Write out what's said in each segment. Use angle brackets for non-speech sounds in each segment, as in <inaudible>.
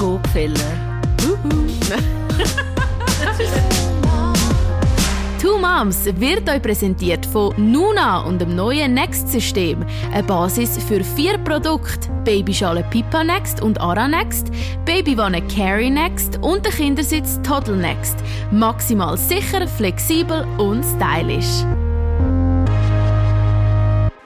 Gopfeller. <laughs> Two Moms wird euch präsentiert von Nuna und dem neuen Next-System. Eine Basis für vier Produkte. Babyschale Pippa Next und Ara Next, Babywanne Carry Next und der Kindersitz Toddle Next. Maximal sicher, flexibel und stylisch.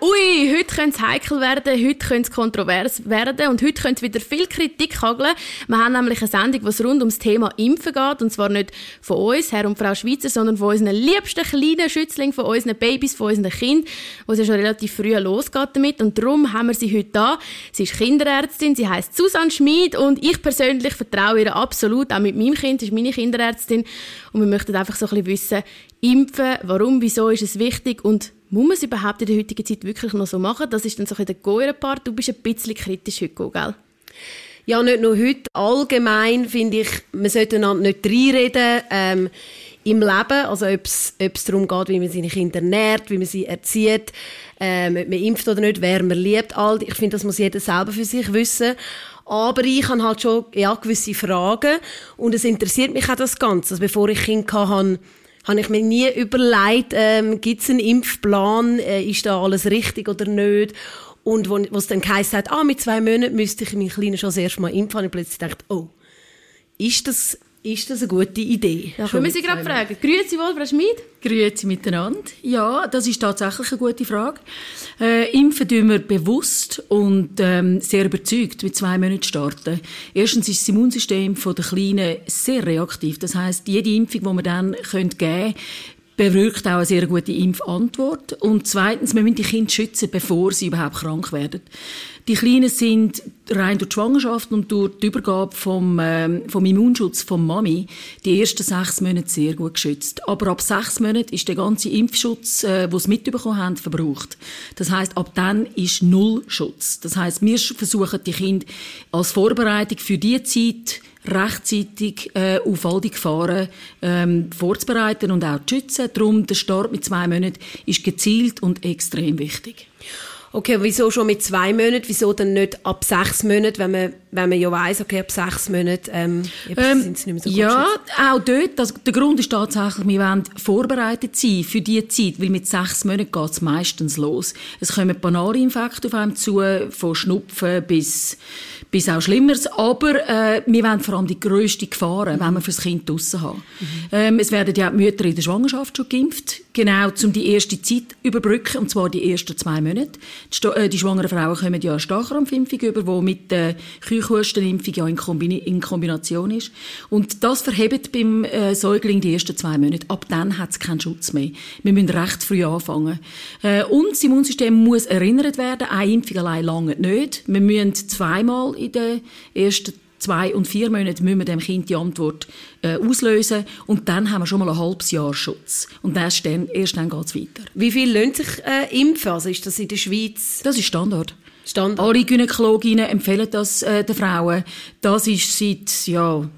Ui, heute könnte es heikel werden, heute könnte es kontrovers werden und heute könnte es wieder viel Kritik hageln. Wir haben nämlich eine Sendung, was rund ums Thema Impfen geht und zwar nicht von uns, Herr und Frau Schweizer, sondern von unseren liebsten kleinen Schützlingen, von unseren Babys, von unseren Kindern, wo es schon relativ früh losgeht damit und darum haben wir sie heute da. Sie ist Kinderärztin, sie heißt Susanne Schmid und ich persönlich vertraue ihr absolut, auch mit meinem Kind, sie ist meine Kinderärztin und wir möchten einfach so ein bisschen wissen, impfen, warum, wieso ist es wichtig und muss man es überhaupt in der heutigen Zeit wirklich noch so machen? Das ist dann so ein der Goyer-Part. Du bist ein bisschen kritisch heute, gell? Ja, nicht nur heute. Allgemein finde ich, man sollte einander nicht reinreden. Ähm, im Leben, also ob es darum geht, wie man seine Kinder ernährt, wie man sie erzieht, ähm, ob man impft oder nicht, wer man liebt, all Ich finde, das muss jeder selber für sich wissen. Aber ich habe halt schon ja, gewisse Fragen und es interessiert mich auch das Ganze. Also bevor ich Kinder hatte, habe ich mir nie überlegt, ähm, gibt es einen Impfplan, äh, ist da alles richtig oder nicht? Und wo, wo es dann geheißen hat, ah, mit zwei Monaten müsste ich meinen Kleinen schon das erste Mal impfen, habe ich plötzlich gedacht, oh, ist das ist das eine gute Idee? Ja, können wir Sie gerade fragen. Grüezi wohl, Frau Schmid. Grüezi miteinander. Ja, das ist tatsächlich eine gute Frage. Äh, impfen tun wir bewusst und ähm, sehr überzeugt mit zwei Monaten starten. Erstens ist das Immunsystem der Kleinen sehr reaktiv. Das heißt, jede Impfung, die wir dann geben können, bewirkt auch eine sehr gute Impfantwort. Und zweitens, wir müssen die Kinder schützen, bevor sie überhaupt krank werden. Die Kleinen sind rein durch die Schwangerschaft und durch die Übergabe vom, ähm, vom Immunschutz von Mami die ersten sechs Monate sehr gut geschützt. Aber ab sechs Monaten ist der ganze Impfschutz, äh, den sie mitbekommen haben, verbraucht. Das heißt, ab dann ist null Schutz. Das heißt, wir versuchen die Kinder als Vorbereitung für die Zeit rechtzeitig äh, auf all die Gefahren ähm, vorzubereiten und auch zu schützen. Darum der Start mit zwei Monaten ist gezielt und extrem wichtig. Okay, wieso schon mit zwei Monaten? Wieso dann nicht ab sechs Monaten, wenn man, wenn man ja weiss, okay, ab sechs Monaten ähm, ähm, sind sie nicht mehr so Ja, auch dort. Das, der Grund ist tatsächlich, wir wollen vorbereitet sein für diese Zeit, weil mit sechs Monaten geht es meistens los. Es kommen banale Infekte auf einem zu, von Schnupfen bis bis auch Schlimmeres. Aber äh, wir wollen vor allem die grössten Gefahren, mhm. wenn wir fürs Kind draussen haben. Mhm. Ähm, es werden ja die Mütter in der Schwangerschaft schon geimpft, genau um die erste Zeit überbrücken, und zwar die ersten zwei Monate. Die, äh, die schwangeren Frauen kommen ja eine Stachelrampfimpfung über, die mit der Keuchhustenimpfung ja in, Kombini in Kombination ist. Und das verhebt beim äh, Säugling die ersten zwei Monate. Ab dann hat es keinen Schutz mehr. Wir müssen recht früh anfangen. Äh, und das Immunsystem muss erinnert werden. Eine Impfung allein lange nicht. Wir müssen zweimal in den ersten zwei und vier Monaten müssen wir dem Kind die Antwort äh, auslösen und dann haben wir schon mal ein halbes Jahr Schutz. Und erst dann, erst dann geht es weiter. Wie viel lohnt sich äh, impfen? Also ist das in der Schweiz? Das ist Standard. Standard. Alle Gynäkologinnen empfehlen das äh, den Frauen. Das ist seit ja,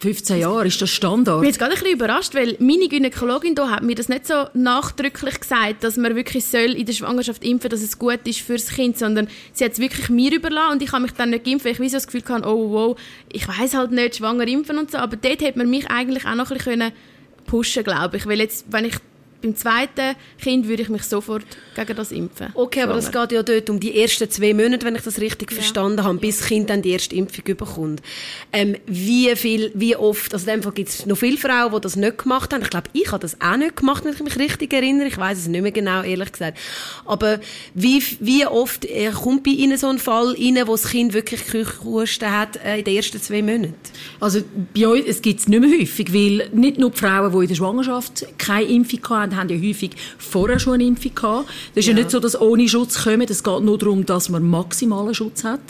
15 Jahre ist das Standard. Ich bin jetzt gerade ein bisschen überrascht, weil meine Gynäkologin hier hat mir das nicht so nachdrücklich gesagt, dass man wirklich soll in der Schwangerschaft impfen, dass es gut ist fürs Kind, sondern sie hat es wirklich mir überlassen und ich habe mich dann nicht geimpft, weil ich wie so das Gefühl hatte, oh wow, ich weiß halt nicht, schwanger impfen und so, aber dort hätte man mich eigentlich auch noch ein bisschen pushen glaube ich, weil jetzt, wenn ich beim zweiten Kind würde ich mich sofort gegen das impfen. Okay, aber das geht ja dort um die ersten zwei Monate, wenn ich das richtig ja. verstanden habe, bis das Kind dann die erste Impfung bekommt. Ähm, wie viel, wie oft, also in dem Fall gibt es noch viele Frauen, die das nicht gemacht haben. Ich glaube, ich habe das auch nicht gemacht, wenn ich mich richtig erinnere. Ich weiß es nicht mehr genau, ehrlich gesagt. Aber wie, wie oft äh, kommt bei Ihnen so ein Fall rein, wo das Kind wirklich Küchenhusten hat äh, in den ersten zwei Monaten? Also bei uns, es gibt es nicht mehr häufig, weil nicht nur die Frauen, die in der Schwangerschaft keine Impfung hatten, haben ja häufig vorher schon eine Impfung gehabt. Das ist ja, ja nicht so, dass ohne Schutz kommen. Es geht nur darum, dass man maximalen Schutz hat.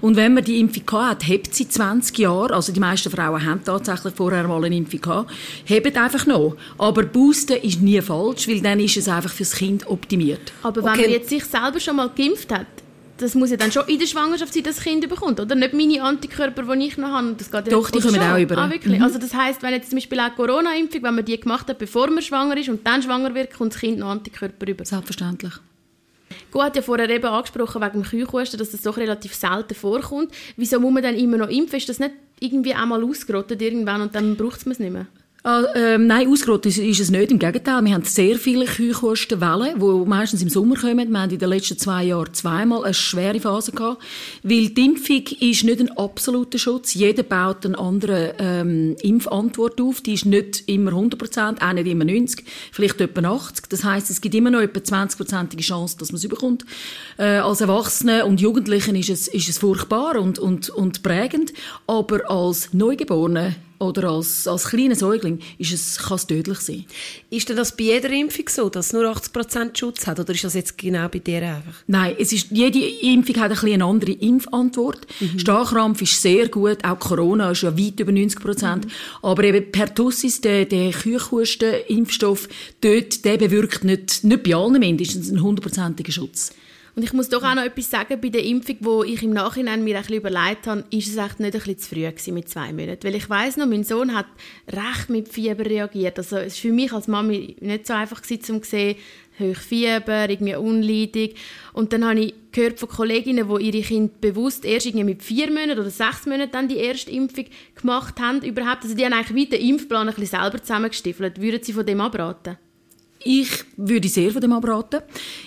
Und wenn man die Impfung gehabt hat, hebt sie 20 Jahre. Also die meisten Frauen haben tatsächlich vorher mal eine Impfung gehabt. Hebt einfach noch. Aber Boosten ist nie falsch, weil dann ist es einfach fürs Kind optimiert. Aber wenn okay. man jetzt sich selber schon mal geimpft hat, das muss ja dann schon in der Schwangerschaft sein, dass das Kind bekommt, oder? Nicht meine Antikörper, die ich noch habe. Das geht Doch, die kommen auch über. Ah, wirklich? Mhm. Also das heisst, wenn jetzt zum Beispiel auch Corona-Impfung, wenn man die gemacht hat, bevor man schwanger ist und dann schwanger wird, kommt das Kind noch Antikörper über? Selbstverständlich. Gut hat ja vorher eben angesprochen wegen dem Kühlkosten, dass das doch relativ selten vorkommt. Wieso muss man dann immer noch impfen? Ist das nicht irgendwie einmal ausgerottet irgendwann und dann braucht man es nicht mehr? Ah, ähm, nein, ausgerottet ist, ist, es nicht. Im Gegenteil, wir haben sehr viele Kühlkostenwellen, die meistens im Sommer kommen. Wir haben in den letzten zwei Jahren zweimal eine schwere Phase gehabt. Weil die Impfung ist nicht ein absoluter Schutz. Jeder baut eine andere ähm, Impfantwort auf. Die ist nicht immer 100 Prozent, auch nicht immer 90, vielleicht etwa 80. Das heißt, es gibt immer noch etwa 20-prozentige Chance, dass man es überkommt. Äh, als Erwachsene und Jugendlichen ist es, ist es furchtbar und, und, und prägend. Aber als Neugeborene oder als, als kleiner Säugling ist es, kann es tödlich sein. Ist denn das bei jeder Impfung so, dass es nur 80% Schutz hat? Oder ist das jetzt genau bei dir einfach? Nein, es ist, jede Impfung hat ein bisschen eine andere Impfantwort. Mhm. Starkrampf ist sehr gut, auch Corona ist ja weit über 90%. Mhm. Aber eben Pertussis, der, der Kühlhusten-Impfstoff, dort, der bewirkt nicht, nicht bei allen mindestens einen hundertprozentigen Schutz. Und ich muss doch auch noch etwas sagen bei der Impfung, wo ich im Nachhinein mir ein überlegt habe, ist es echt nicht ein bisschen zu früh gewesen mit zwei Monaten. Weil ich weiß noch, mein Sohn hat recht mit Fieber reagiert. Also es war für mich als Mami nicht so einfach gewesen, um zu sehen, hoch Fieber, irgendwie unleidig. Und dann habe ich gehört von Kolleginnen, die ihre Kinder bewusst erst irgendwie mit vier Monaten oder sechs Monaten dann die erste Impfung gemacht haben. Überhaupt. Also die haben eigentlich wie den Impfplan ein bisschen selber zusammengestiefelt. Würden Sie von dem abraten? Ich würde sehr von dem abraten.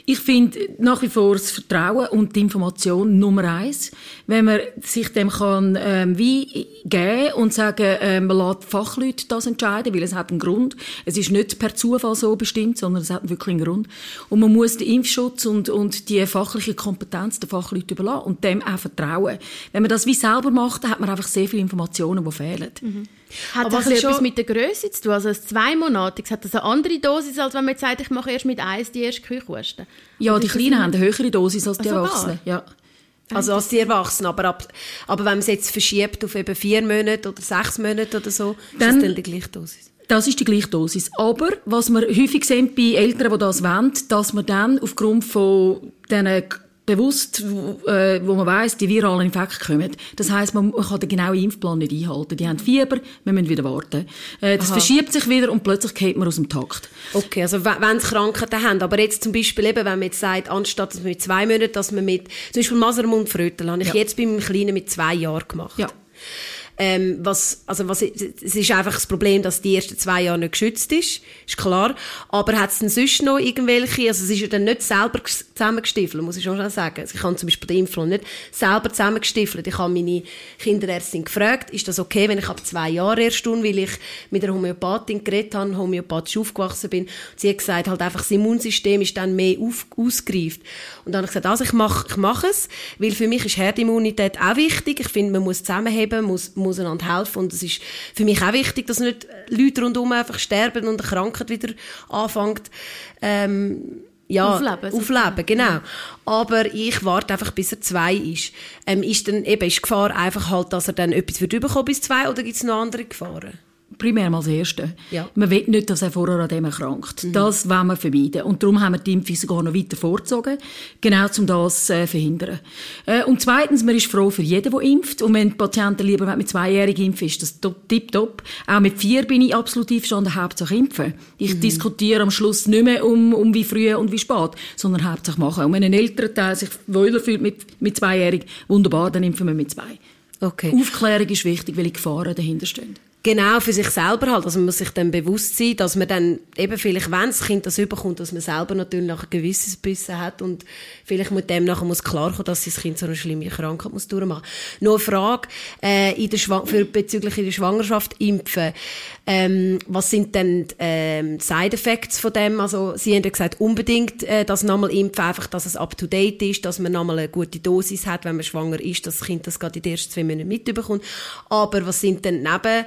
Ich finde nach wie vor das Vertrauen und die Information Nummer eins. Wenn man sich dem kann ähm, wie geben und sagen, ähm, man lässt Fachleute das entscheiden, weil es hat einen Grund. Es ist nicht per Zufall so bestimmt, sondern es hat wirklich einen Grund. Und man muss den Impfschutz und, und die fachliche Kompetenz der Fachleute überlassen und dem auch vertrauen. Wenn man das wie selber macht, dann hat man einfach sehr viele Informationen, die fehlen. Mhm. Hat Aber das etwas mit der Größe zu tun? Also ein zweimonatiges, hat das eine andere Dosis, als wenn man jetzt sagt, ich mache erst mit eins die erste Kühlkosten? Ja, die Kleinen haben eine höhere Dosis als die also Erwachsenen. Ja. Also als die Erwachsenen, aber, ab, aber wenn man es jetzt verschiebt auf eben vier Monate oder sechs Monate oder so, dann, ist das dann die gleiche Dosis? Das ist die gleiche Dosis. Aber was wir häufig sehen bei Eltern, die das wollen, dass man dann aufgrund von diesen bewusst, wo, äh, wo man weiß, die viralen Infekte kommen. Das heißt, man, kann den genauen Impfplan nicht einhalten. Die haben Fieber, wir müssen wieder warten. Äh, das Aha. verschiebt sich wieder und plötzlich geht man aus dem Takt. Okay, also wenn sie Krankheiten haben, aber jetzt zum Beispiel eben, wenn man jetzt sagt, anstatt dass man mit zwei Monaten, dass man mit, zum Beispiel Masermund Frötel, habe ich ja. jetzt bei meinem Kleinen mit zwei Jahren gemacht. Ja. Ähm, was, also was, es ist einfach das Problem, dass die ersten zwei Jahre nicht geschützt ist, ist klar. Aber hat es denn sonst noch irgendwelche, also es ist ja dann nicht selber zusammengestiefelt, muss ich schon sagen. Also ich habe zum Beispiel den Impfplan nicht selber zusammengestiefelt. Ich habe meine Kinderärztin gefragt, ist das okay, wenn ich ab zwei Jahren erst tun, weil ich mit der Homöopathin geredet habe, homöopathisch aufgewachsen bin. Sie hat gesagt, halt einfach das Immunsystem ist dann mehr auf, ausgereift. Und dann habe ich gesagt, also ich mache ich mach es, weil für mich ist Herdimmunität auch wichtig. Ich finde, man muss zusammenheben, muss einander helfen und es ist für mich auch wichtig, dass nicht Leute rundherum einfach sterben und eine Krankheit wieder anfängt, ähm, ja, aufleben, aufleben genau. Aber ich warte einfach, bis er zwei ist. Ähm, ist dann eben ist die Gefahr einfach halt, dass er dann etwas wird bekommen bis zwei oder gibt es noch andere Gefahren? Primär mal das Erste. Ja. Man will nicht, dass er vorher an dem erkrankt. Mhm. Das wollen wir vermeiden. Und darum haben wir die Impfung sogar noch weiter vorgezogen, genau um das zu äh, verhindern. Äh, und zweitens, man ist froh für jeden, der impft. Und wenn die Patienten lieber mit Zweijährigen impfen, ist das tipptopp. Auch mit vier bin ich absolut einverstanden, Hauptsache impfen. Ich mhm. diskutiere am Schluss nicht mehr um, um wie früh und wie spät, sondern Hauptsache machen. Und wenn ein älterer Teil sich wohler fühlt mit, mit Zweijährigen, wunderbar, dann impfen wir mit zwei. Okay. Aufklärung ist wichtig, weil die Gefahren dahinter stehen. Genau, für sich selber halt. Also man muss sich dann bewusst sein, dass man dann eben vielleicht, wenn das Kind das überkommt, dass man selber natürlich ein gewisses Bissen hat und vielleicht mit dem nachher muss klarkommen, dass das Kind so eine schlimme Krankheit muss durchmachen. Nur eine Frage, äh, in der Schwang für bezüglich in der Schwangerschaft impfen. Ähm, was sind denn ähm, Side Effects von dem? Also Sie haben ja gesagt, unbedingt äh, das nochmal impfen, einfach, dass es up to date ist, dass man nochmal eine gute Dosis hat, wenn man schwanger ist, dass das Kind das gerade in den ersten zwei Monaten mitbekommt. Aber was sind denn neben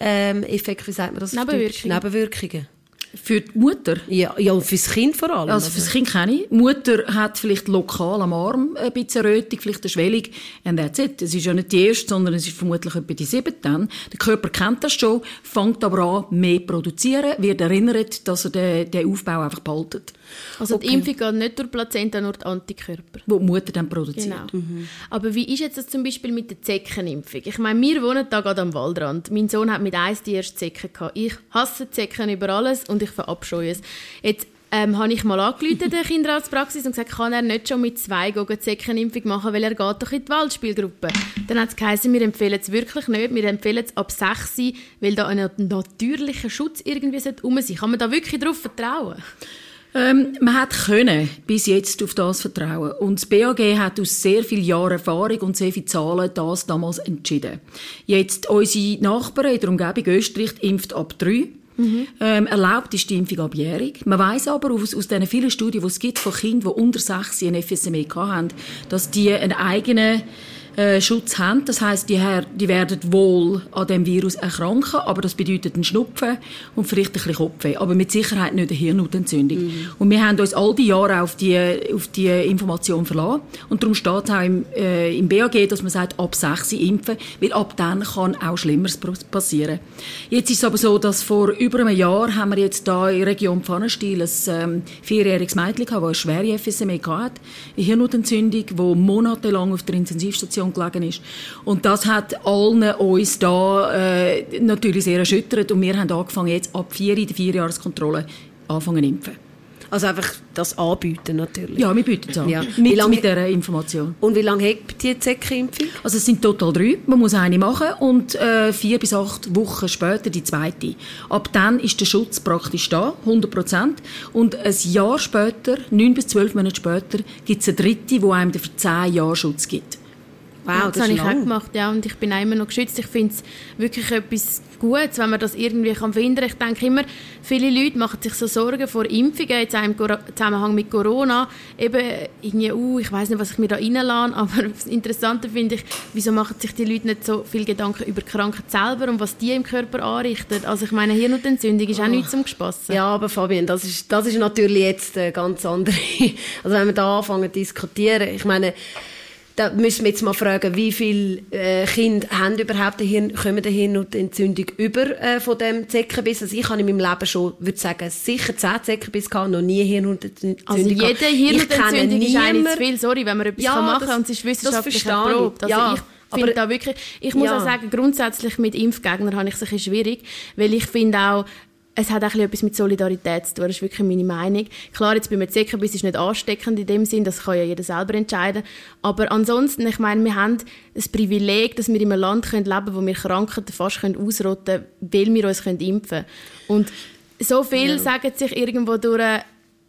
ähm, Effekt, wie sagt man das? Nebenwirkungen. Nebenwirkungen. Für die Mutter? Ja, ja und fürs Kind vor allem. Also, fürs Kind kenne ich. Die Mutter hat vielleicht lokal am Arm ein bisschen Rötung, vielleicht eine Schwellung. And that's it. Es ist ja nicht die erste, sondern es ist vermutlich etwa die siebte dann. Der Körper kennt das schon, fängt aber an, mehr zu produzieren, wird erinnert, dass er den, den Aufbau einfach behaltet. Also okay. die Impfung geht nicht durch Plazenta, nur die Antikörper. Wo die Mutter dann produziert. Genau. Mhm. Aber wie ist jetzt das zum Beispiel mit der Zeckenimpfung? Ich meine, wir wohnen da gerade am Waldrand. Mein Sohn hat mit eins die erste Zecke gehabt. Ich hasse Zecken über alles und ich verabscheue es. Jetzt ähm, habe ich mal angerufen der Kinderarztpraxis und gesagt, kann er nicht schon mit zwei die Zeckenimpfung machen, weil er geht doch in die Waldspielgruppe. Dann hat es geheißen, wir empfehlen es wirklich nicht, wir empfehlen es ab 6 weil da ein natürlicher Schutz irgendwie rum sein Kann man da wirklich darauf vertrauen? Ähm, man hat können bis jetzt auf das vertrauen und das BAG hat aus sehr vielen Jahren Erfahrung und sehr vielen Zahlen das damals entschieden. Jetzt unsere Nachbarn in der Umgebung Österreich impft ab drei. Mhm. Ähm, erlaubt ist die Impfung abjährig. Man weiß aber aus, aus den vielen Studien, die es gibt von Kindern, die unter 6 ein FSME haben, dass die einen eigenen äh, Schutz haben. Das heißt, die, die werden wohl an dem Virus erkranken, aber das bedeutet einen Schnupfen und vielleicht ein bisschen Kopfweh, aber mit Sicherheit nicht eine Hirnhautentzündung. Mhm. Und wir haben uns all die Jahre auf die, auf die Information verlassen und darum steht es auch im, äh, im BAG, dass man sagt, ab 6 impfen, weil ab dann kann auch Schlimmeres passieren. Jetzt ist es aber so, dass vor über einem Jahr haben wir jetzt da in der Region Pfannenstiel ein ähm, vierjähriges Mädchen gehabt, das eine schwere FSME hatte, eine Hirnhautentzündung, die monatelang auf der Intensivstation Situation gelegen ist. Und das hat allen uns da äh, natürlich sehr erschüttert und wir haben angefangen jetzt ab vier in der Vierjahreskontrolle anfangen zu impfen. Also einfach das anbieten natürlich. Ja, wir bieten es an. Ja. Mit, lange, mit dieser Information. Und wie lange hat die Zecke-Impfung? Also es sind total drei. Man muss eine machen und äh, vier bis acht Wochen später die zweite. Ab dann ist der Schutz praktisch da, 100 Prozent. Und ein Jahr später, neun bis zwölf Monate später, gibt es eine dritte, die einem für zehn Jahre Schutz gibt. Wow, das, das habe ich lang. auch gemacht, ja, und ich bin auch immer noch geschützt. Ich finde es wirklich etwas Gutes, wenn man das irgendwie kann finden kann. Ich denke immer, viele Leute machen sich so Sorgen vor Impfungen, jetzt auch im Zusammenhang mit Corona. Eben, irgendwie, uh, ich weiß nicht, was ich mir da reinlasse, <laughs> aber das Interessante finde ich, wieso machen sich die Leute nicht so viel Gedanken über die Krankheit selber und was die im Körper anrichten. Also ich meine, Hirnentzündung ist auch oh. nichts zum Gespassen. Ja, aber Fabian, das ist, das ist natürlich jetzt eine ganz andere... <laughs> Also wenn wir da anfangen zu diskutieren, ich meine, da müssen wir jetzt mal fragen, wie viele äh, Kinder haben überhaupt eine Hirn, kommen eine Hirnentzündung über äh, von dem Zeckenbiss? Also ich habe in meinem Leben schon, würde sagen, sicher zehn Zeckenbiss gehabt, noch nie Hirnentzündung Also jede Hirnentzündung ist eigentlich zu viel, sorry, wenn man etwas ja, machen kann und es ist wissenschaftlich erprobt. Also ja. ich finde da wirklich, ich muss ja. auch sagen, grundsätzlich mit Impfgegnern habe ich es ein bisschen schwierig, weil ich finde auch, es hat auch etwas mit Solidarität zu tun, das ist wirklich meine Meinung. Klar, jetzt beim Zeckenbiss ist nicht ansteckend in dem Sinn, das kann ja jeder selber entscheiden. Aber ansonsten, ich meine, wir haben das Privileg, dass wir in einem Land leben können, wo wir Krankheiten fast ausrotten können, weil wir uns impfen können. Und so viel ja. sagen sich irgendwo durch,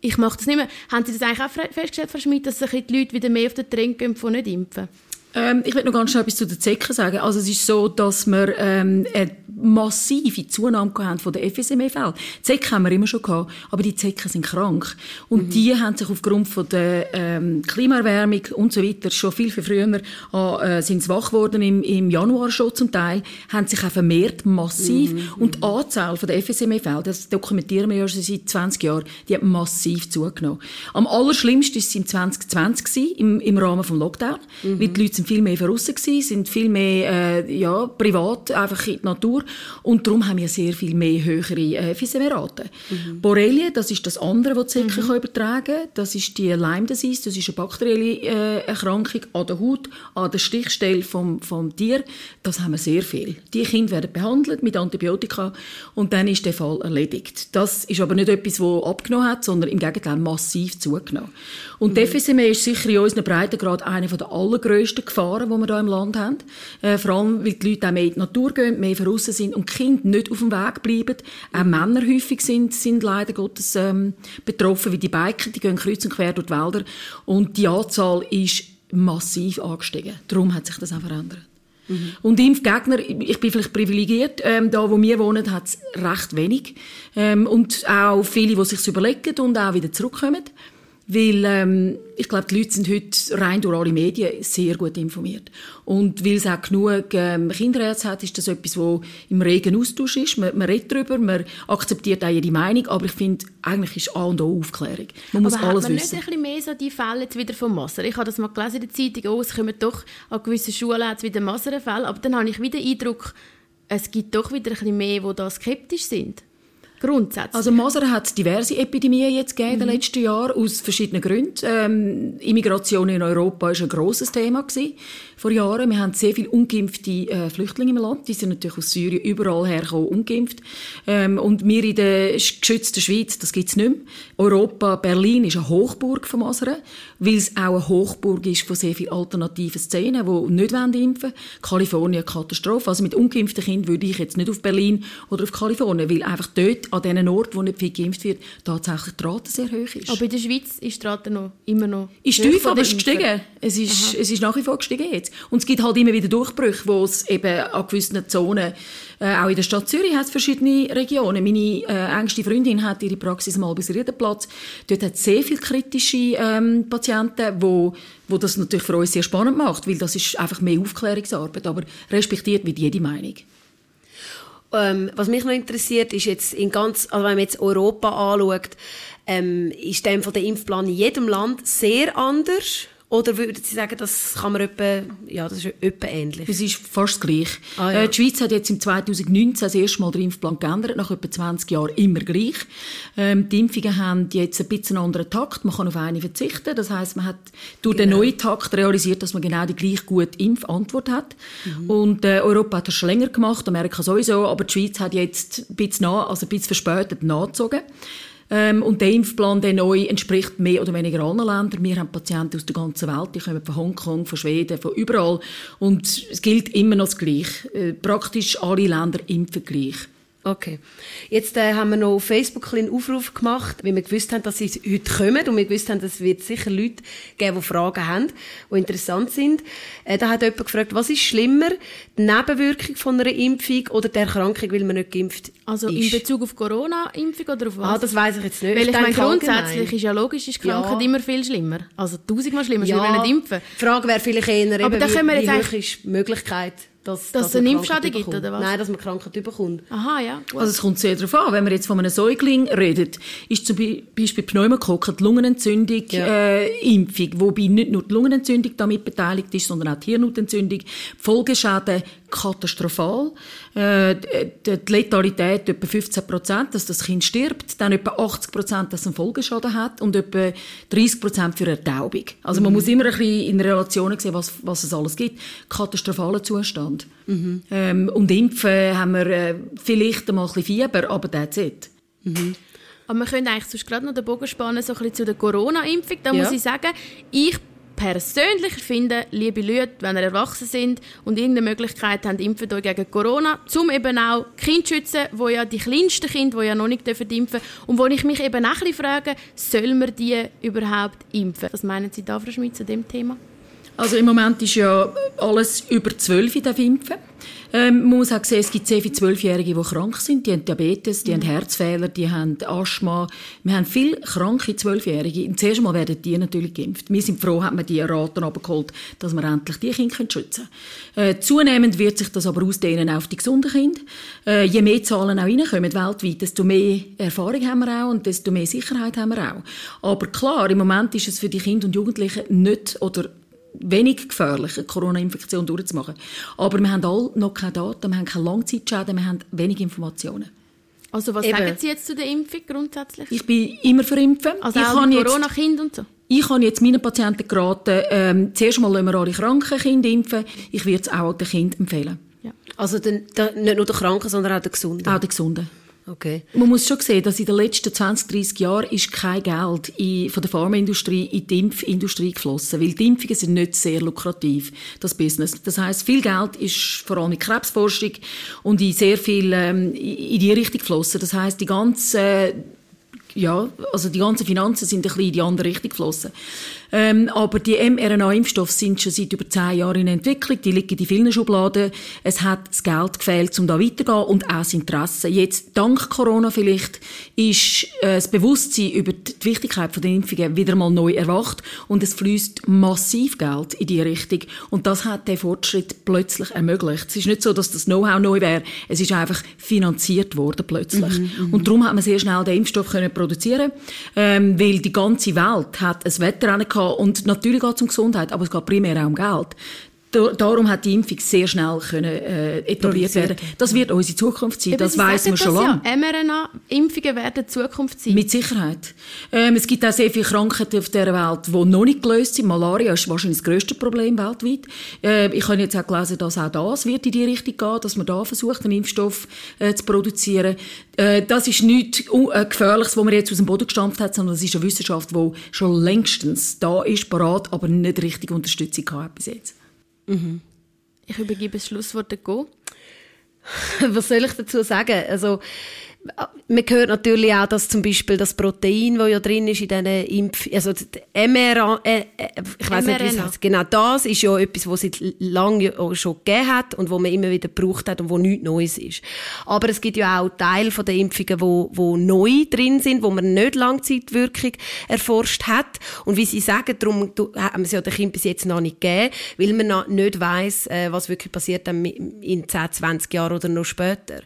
ich mache das nicht mehr. Haben Sie das eigentlich auch festgestellt, Frau Schmidt, dass sich die Leute wieder mehr auf den Trend gehen von nicht impfen? Ähm, ich will noch ganz schnell etwas zu den Zecken sagen. Also es ist so, dass wir ähm, eine massive Zunahme haben von den FSME-Fällen. Zecken haben wir immer schon gehabt, aber die Zecken sind krank. Und mhm. die haben sich aufgrund von der ähm, Klimaerwärmung und so weiter schon viel, viel früher äh, sind wach geworden, im, im Januar schon zum Teil, haben sich auch vermehrt massiv. Mhm. Und die Anzahl von der FSME-Fälle, das dokumentieren wir ja schon seit 20 Jahren, die hat massiv zugenommen. Am allerschlimmsten war es im 2020 im, im Rahmen des Lockdown, mhm. weil die Leute sind viel mehr draussen gewesen, sind viel mehr äh, ja, privat, einfach in die Natur und darum haben wir sehr viel mehr höhere äh, Fiesemerate. Mhm. Borrelie, das ist das andere, was die Zecken mhm. übertragen kann. Das ist die Lyme Disease, das ist eine bakterielle äh, Erkrankung an der Haut, an der Stichstelle vom, vom Tier. Das haben wir sehr viel. Die Kinder werden behandelt mit Antibiotika und dann ist der Fall erledigt. Das ist aber nicht etwas, das abgenommen hat, sondern im Gegenteil massiv zugenommen. Und mhm. die FSME ist sicher in unserem Breitengrad eine der allergrößten Gefahren, die wir hier im Land haben. Äh, vor allem, weil die Leute auch mehr in die Natur gehen, mehr draussen sind und die Kinder nicht auf dem Weg bleiben. Auch Männer häufig sind, sind leider Gottes ähm, betroffen, wie die Biker, die gehen kreuz und quer durch die Wälder. Und die Anzahl ist massiv angestiegen. Darum hat sich das auch verändert. Mhm. Und Impfgegner, ich bin vielleicht privilegiert, ähm, da wo wir wohnen, hat es recht wenig. Ähm, und auch viele, die sich überlegen und auch wieder zurückkommen. Weil ähm, ich glaube, die Leute sind heute rein durch alle Medien sehr gut informiert. Und weil es auch genug ähm, Kinderärzte hat, ist das etwas, wo im regen Austausch ist. Man, man redet darüber, man akzeptiert auch jede Meinung, aber ich finde, eigentlich ist A und O Aufklärung. Man muss aber alles hat man wissen. nicht ein bisschen mehr so die Fälle jetzt wieder vom Masern? Ich habe das mal gelesen in der Zeitung, oh, es kommen doch an gewissen Schulen jetzt wieder Masernfälle, aber dann habe ich wieder den Eindruck, es gibt doch wieder ein bisschen mehr, die da skeptisch sind. Grundsätzlich. Also Masern hat diverse Epidemien jetzt gegeben in den Mhm. letzten Jahren, aus verschiedenen Gründen. Ähm, Immigration in Europa war ein grosses Thema gewesen, vor Jahren. Wir haben sehr viele ungeimpfte äh, Flüchtlinge im Land. Die sind natürlich aus Syrien überall hergekommen, ungeimpft. Ähm, und wir in der sch- geschützten Schweiz, das gibt's nicht mehr. Europa, Berlin ist eine Hochburg von Masern, weil es auch eine Hochburg ist von sehr vielen alternativen Szenen, die nicht wollen impfen Kalifornien, Katastrophe. Also mit ungeimpften Kindern würde ich jetzt nicht auf Berlin oder auf Kalifornien, weil einfach dort, an diesen Orten, wo nicht viel geimpft wird, tatsächlich die Rate sehr hoch ist. aber in der Schweiz ist die Rate noch, immer noch Ist tief, aber es ist gestiegen. Es ist, es ist nach wie vor gestiegen jetzt. Und es gibt halt immer wieder Durchbrüche, wo es eben an gewissen Zonen, äh, auch in der Stadt Zürich hat es verschiedene Regionen. Meine äh, engste Freundin hat ihre Praxis mal bis Riedenplatz. Dort hat es sehr viele kritische ähm, Patienten, wo, wo das natürlich für uns sehr spannend macht, weil das ist einfach mehr Aufklärungsarbeit, aber respektiert wird jede Meinung. Ähm, was mich noch interessiert, ist jetzt in ganz, also wenn man jetzt Europa anschaut, ähm, ist der Impfplan in jedem Land sehr anders? Oder würden Sie sagen, das kann man etwa, ja, das ist etwa ähnlich? Es ist fast das Gleiche. Ah, ja. äh, die Schweiz hat jetzt im 2019 das erste Mal den Impfplan geändert, nach etwa 20 Jahren immer gleich. Ähm, die Impfungen haben jetzt ein bisschen einen anderen Takt. Man kann auf eine verzichten. Das heißt, man hat durch den Genau. neuen Takt realisiert, dass man genau die gleich gute Impfantwort hat. Mhm. Und äh, Europa hat das schon länger gemacht, Amerika sowieso, aber die Schweiz hat jetzt ein bisschen, nach, also ein bisschen verspätet nachgezogen. Ähm, und der Impfplan, der neu, entspricht mehr oder weniger allen Ländern. Wir haben Patienten aus der ganzen Welt, die kommen von Hongkong, von Schweden, von überall. Und es gilt immer noch das Gleiche. Äh, praktisch alle Länder impfen gleich. Okay. Jetzt äh, haben wir noch auf Facebook einen Aufruf gemacht, weil wir gewusst haben, dass sie heute kommen und wir gewusst haben, dass es wird sicher Leute geben, die Fragen haben, die interessant sind. Äh, da hat jemand gefragt, was ist schlimmer, die Nebenwirkung von einer Impfung oder die Erkrankung, weil man nicht geimpft Also in ist? Bezug auf Corona-Impfung oder auf was? ah, das weiß ich jetzt nicht. Weil ich meine, denke grundsätzlich allgemein. ist ja logisch, ist Krankheit Ja. immer viel schlimmer. Also tausendmal schlimmer, ja, wir nicht impfen. Die Frage wäre vielleicht eher, Aber eben, da wie, können wir wie jetzt hoch eigentlich- ist die Möglichkeit, dass, Dass dass es einen man Impfschaden gibt, oder was? Nein, dass man Krankheit bekommt. Aha, ja. Gut. Also es kommt sehr darauf an. Wenn wir jetzt von einem Säugling reden, ist zum Be- Beispiel Pneumokokken, die Lungenentzündung, Ja. äh, Impfung, wobei nicht nur die Lungenentzündung damit beteiligt ist, sondern auch die Hirnhautentzündung. Die Folgeschäden katastrophal. Äh, die, die Letalität etwa 15 Prozent, dass das Kind stirbt, dann etwa 80 Prozent, dass es einen Folgeschaden hat und etwa 30 Prozent für Ertaubung. Also man muss immer ein bisschen in Relationen sehen, was, was es alles gibt. Katastrophaler Zustand. Ähm, und Impfen haben wir äh, vielleicht einmal ein bisschen Fieber, aber that's it. Aber wir können eigentlich sonst gerade noch den Bogen spannen, so ein bisschen zu der Corona-Impfung. Da Ja. muss ich sagen, ich persönlich finde, liebe Leute, wenn ihr erwachsen sind und irgendeine Möglichkeit haben, impfen euch gegen Corona, um eben auch Kinder zu schützen, wo ja die kleinsten Kinder, die ja noch nicht dürfen impfen und wo ich mich eben auch ein bisschen frage, soll man die überhaupt impfen? Was meinen Sie da, Frau Schmitz, zu dem Thema? Also im Moment ist ja alles über 12 darf impfen. Ähm, man muss auch sehen, es gibt sehr viele Zwölfjährige, die krank sind. Die haben Diabetes, die haben Herzfehler, die haben Asthma. Wir haben viele kranke Zwölfjährige. Und zuerst einmal werden die natürlich geimpft. Wir sind froh, haben wir die Raten abgeholt, dass wir endlich die Kinder schützen können. Äh, zunehmend wird sich das aber ausdehnen auf die gesunden Kinder. Äh, je mehr Zahlen auch reinkommen weltweit, desto mehr Erfahrung haben wir auch und desto mehr Sicherheit haben wir auch. Aber klar, im Moment ist es für die Kinder und Jugendlichen nicht oder wenig gefährlich, eine Corona-Infektion durchzumachen. Aber wir haben alle noch keine Daten, wir haben keine Langzeitschäden, wir haben wenig Informationen. Also was Eben. sagen Sie jetzt zu der Impfung grundsätzlich? Ich bin immer für Impfen. also ich auch kann Corona-Kind und so? ich habe jetzt meinen Patienten geraten, ähm, zuerst mal lassen wir alle kranken Kinder impfen. Ich würde es auch den Kindern empfehlen. Ja. Also den, der, nicht nur der Kranken, sondern auch der Gesunden. Auch den Gesunden. Okay. Man muss schon sehen, dass in den letzten 20, 30 Jahren ist kein Geld in, von der Pharmaindustrie in die Impfindustrie geflossen, weil die Impfungen sind nicht sehr lukrativ, das Business. Das heißt, viel Geld ist vor allem in Krebsforschung und in sehr viel ähm, in die Richtung geflossen. Das heißt, die ganze ja, also die ganzen Finanzen sind ein bisschen in die andere Richtung geflossen. Ähm, aber die mRNA-Impfstoffe sind schon seit über zehn Jahren in Entwicklung. Die liegen in vielen Schubladen. Es hat das Geld gefehlt, um da weiterzugehen und auch das Interesse. Jetzt, dank Corona vielleicht, ist äh, das Bewusstsein über die Wichtigkeit der Impfungen wieder mal neu erwacht und es fließt massiv Geld in die Richtung. Und das hat den Fortschritt plötzlich ermöglicht. Es ist nicht so, dass das Know-how neu wäre. Es ist einfach finanziert worden plötzlich. und darum hat man sehr schnell den Impfstoff können produzieren, ähm, weil die ganze Welt hat ein Wetter gehabt und natürlich geht es um Gesundheit, aber es geht primär auch um Geld. Darum hat die Impfung sehr schnell können, äh, etabliert werden. Das wird unsere Zukunft sein. das weiß man schon lange. Ja. mRNA-Impfungen werden Zukunft sein. Mit Sicherheit. Ähm, es gibt auch sehr viele Krankheiten auf der Welt, die noch nicht gelöst sind. Malaria ist wahrscheinlich das grösste Problem weltweit. Äh, ich habe jetzt auch gelesen, dass auch das wird in die Richtung gehen, dass man da versucht, einen Impfstoff äh, zu produzieren. Äh, das ist nichts äh, Gefährliches, was man jetzt aus dem Boden gestampft hat, sondern das ist eine Wissenschaft, die schon längstens da ist, parat, aber nicht richtig Unterstützung hat bis jetzt. Mhm. Ich übergebe das Schlusswort an Go. <laughs> Was soll ich dazu sagen? Also, man hört natürlich auch, dass zum Beispiel das Protein, das ja drin ist in diesen Impf... Also mRNA, äh, äh, ich weiß nicht, wie es heißt. Genau das ist ja etwas, was es seit langem schon gegeben hat und wo man immer wieder gebraucht hat und wo nichts Neues ist. Aber es gibt ja auch Teile der Impfungen, wo, wo neu drin sind, wo man nicht Langzeitwirkung erforscht hat. Und wie Sie sagen, darum haben es ja den Kindern bis jetzt noch nicht gegeben, weil man noch nicht weiss, äh, was wirklich passiert in 10, 20 Jahren oder noch später.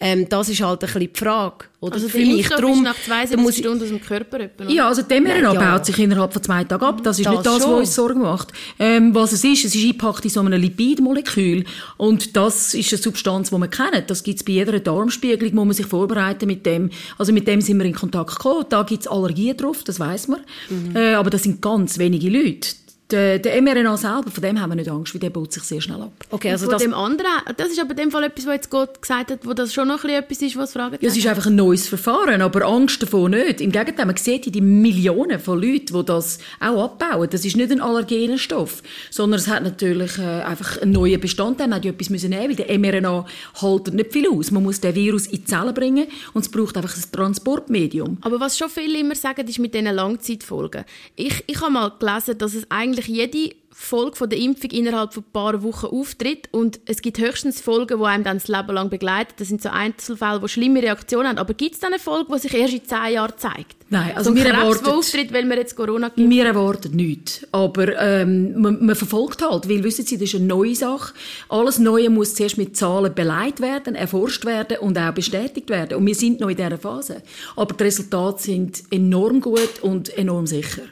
Ähm, das ist halt ein bisschen die Frage. Oder also für mich drum, nach zwei Stunden aus dem Körper etwa, Ja, also die mRNA ja. baut sich innerhalb von zwei Tagen ab. Das ist das nicht das, schon. was uns Sorgen macht. Ähm, was es ist, es ist eingepackt in so einem Lipidmolekül. Und das ist eine Substanz, die man kennt. Das gibt es bei jeder Darmspiegelung, muss man sich vorbereiten mit dem. Also mit dem sind wir in Kontakt gekommen. Da gibt es Allergien drauf, das weiß man. Mhm. Äh, aber das sind ganz wenige Leute der, der mRNA selber, von dem haben wir nicht Angst, weil der baut sich sehr schnell ab. Okay, also das, dem anderen, das ist aber in dem Fall etwas, was jetzt Gott gesagt hat, wo das schon noch etwas ist, was Fragen Ja, es ist einfach ein neues Verfahren, aber Angst davor nicht. Im Gegenteil, man sieht die Millionen von Leuten, die das auch abbauen. Das ist nicht ein allergener Stoff, sondern es hat natürlich äh, einfach einen neuen Bestandteil. Man hat ja etwas müssen nehmen, weil der mRNA hält nicht viel aus. Man muss den Virus in die Zellen bringen und es braucht einfach ein Transportmedium. Aber was schon viele immer sagen, ist mit diesen Langzeitfolgen. Ich, ich habe mal gelesen, dass es eigentlich eigentlich jede Folge von der Impfung innerhalb von ein paar Wochen auftritt und es gibt höchstens Folgen, die einem dann das Leben lang begleiten. Das sind so Einzelfälle, die schlimme Reaktionen haben. Aber gibt es dann eine Folge, die sich erst in zehn Jahren zeigt? Nein, also so wir erwarten... auftritt, weil wir jetzt Corona gibt? Wir erwarten nichts. Aber ähm, man, man, verfolgt halt, weil wissen Sie, das ist eine neue Sache. Alles Neue muss zuerst mit Zahlen beleidigt werden, erforscht werden und auch bestätigt werden. Und wir sind noch in dieser Phase. Aber die Resultate sind enorm gut und enorm sicher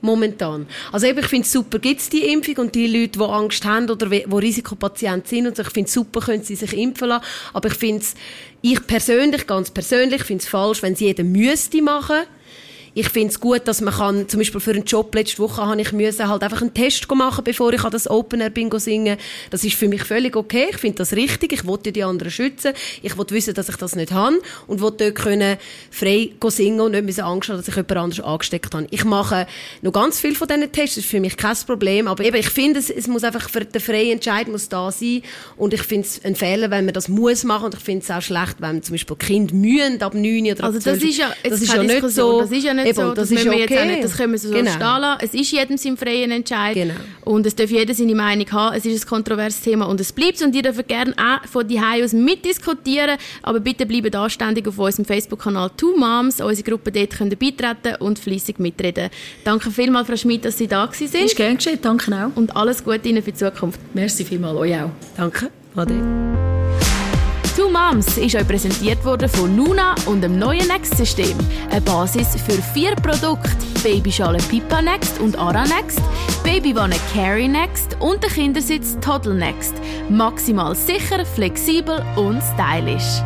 momentan. Also eben, ich finde es super, gibt es die Impfung und die Leute, die Angst haben oder die Risikopatienten sind und so, ich finde es super, können sie sich impfen lassen, aber ich finde es, ich persönlich, ganz persönlich, finde es falsch, wenn es jeder müsste machen ich finde es gut, dass man kann, zum Beispiel für einen Job letzte Woche habe ich müssen halt einfach einen Test machen, bevor ich an das Open Air Bingo singen. Das ist für mich völlig okay. Ich finde das richtig. Ich wollte die anderen schützen. Ich wollte wissen, dass ich das nicht habe und wollte dort können frei singen und nicht müssen Angst haben, dass ich jemand anderes angesteckt habe. Ich mache noch ganz viel von diesen Tests. Das ist für mich kein Problem. Aber eben, ich finde, es, es muss einfach für den freien Entscheid muss da sein. Und ich finde es ein Fehler, wenn man das muss machen. Und ich finde es auch schlecht, wenn zum Beispiel Kinder mühen ab 9 oder ab Also das ist ja, das ist ja nicht so. Das ist ja nicht Eben, so, das, das ist okay. jetzt auch nicht, das können wir so genau. stehen lassen. Es ist jedem sein freien Entscheid. Genau. Und es darf jeder seine Meinung haben. Es ist ein kontroverses Thema und es bleibt. Und ihr dürft gerne auch von die aus mitdiskutieren. Aber bitte bleibt anständig auf unserem Facebook-Kanal Two Moms. Unsere Gruppe dort könnt ihr beitreten und fleissig mitreden. Danke vielmals, Frau Schmidt, dass Sie da waren. Ist gerne geschehen. Danke auch. Und alles Gute Ihnen für die Zukunft. Merci vielmals. Euch auch. Danke. Ade. Two Moms ist euch präsentiert worden von Nuna und dem neuen Next-System. Eine Basis für vier Produkte: Babyschale Pipa Next und Ara Next, Babywanne Carry Next und der Kindersitz Toddle Next. Maximal sicher, flexibel und stylisch.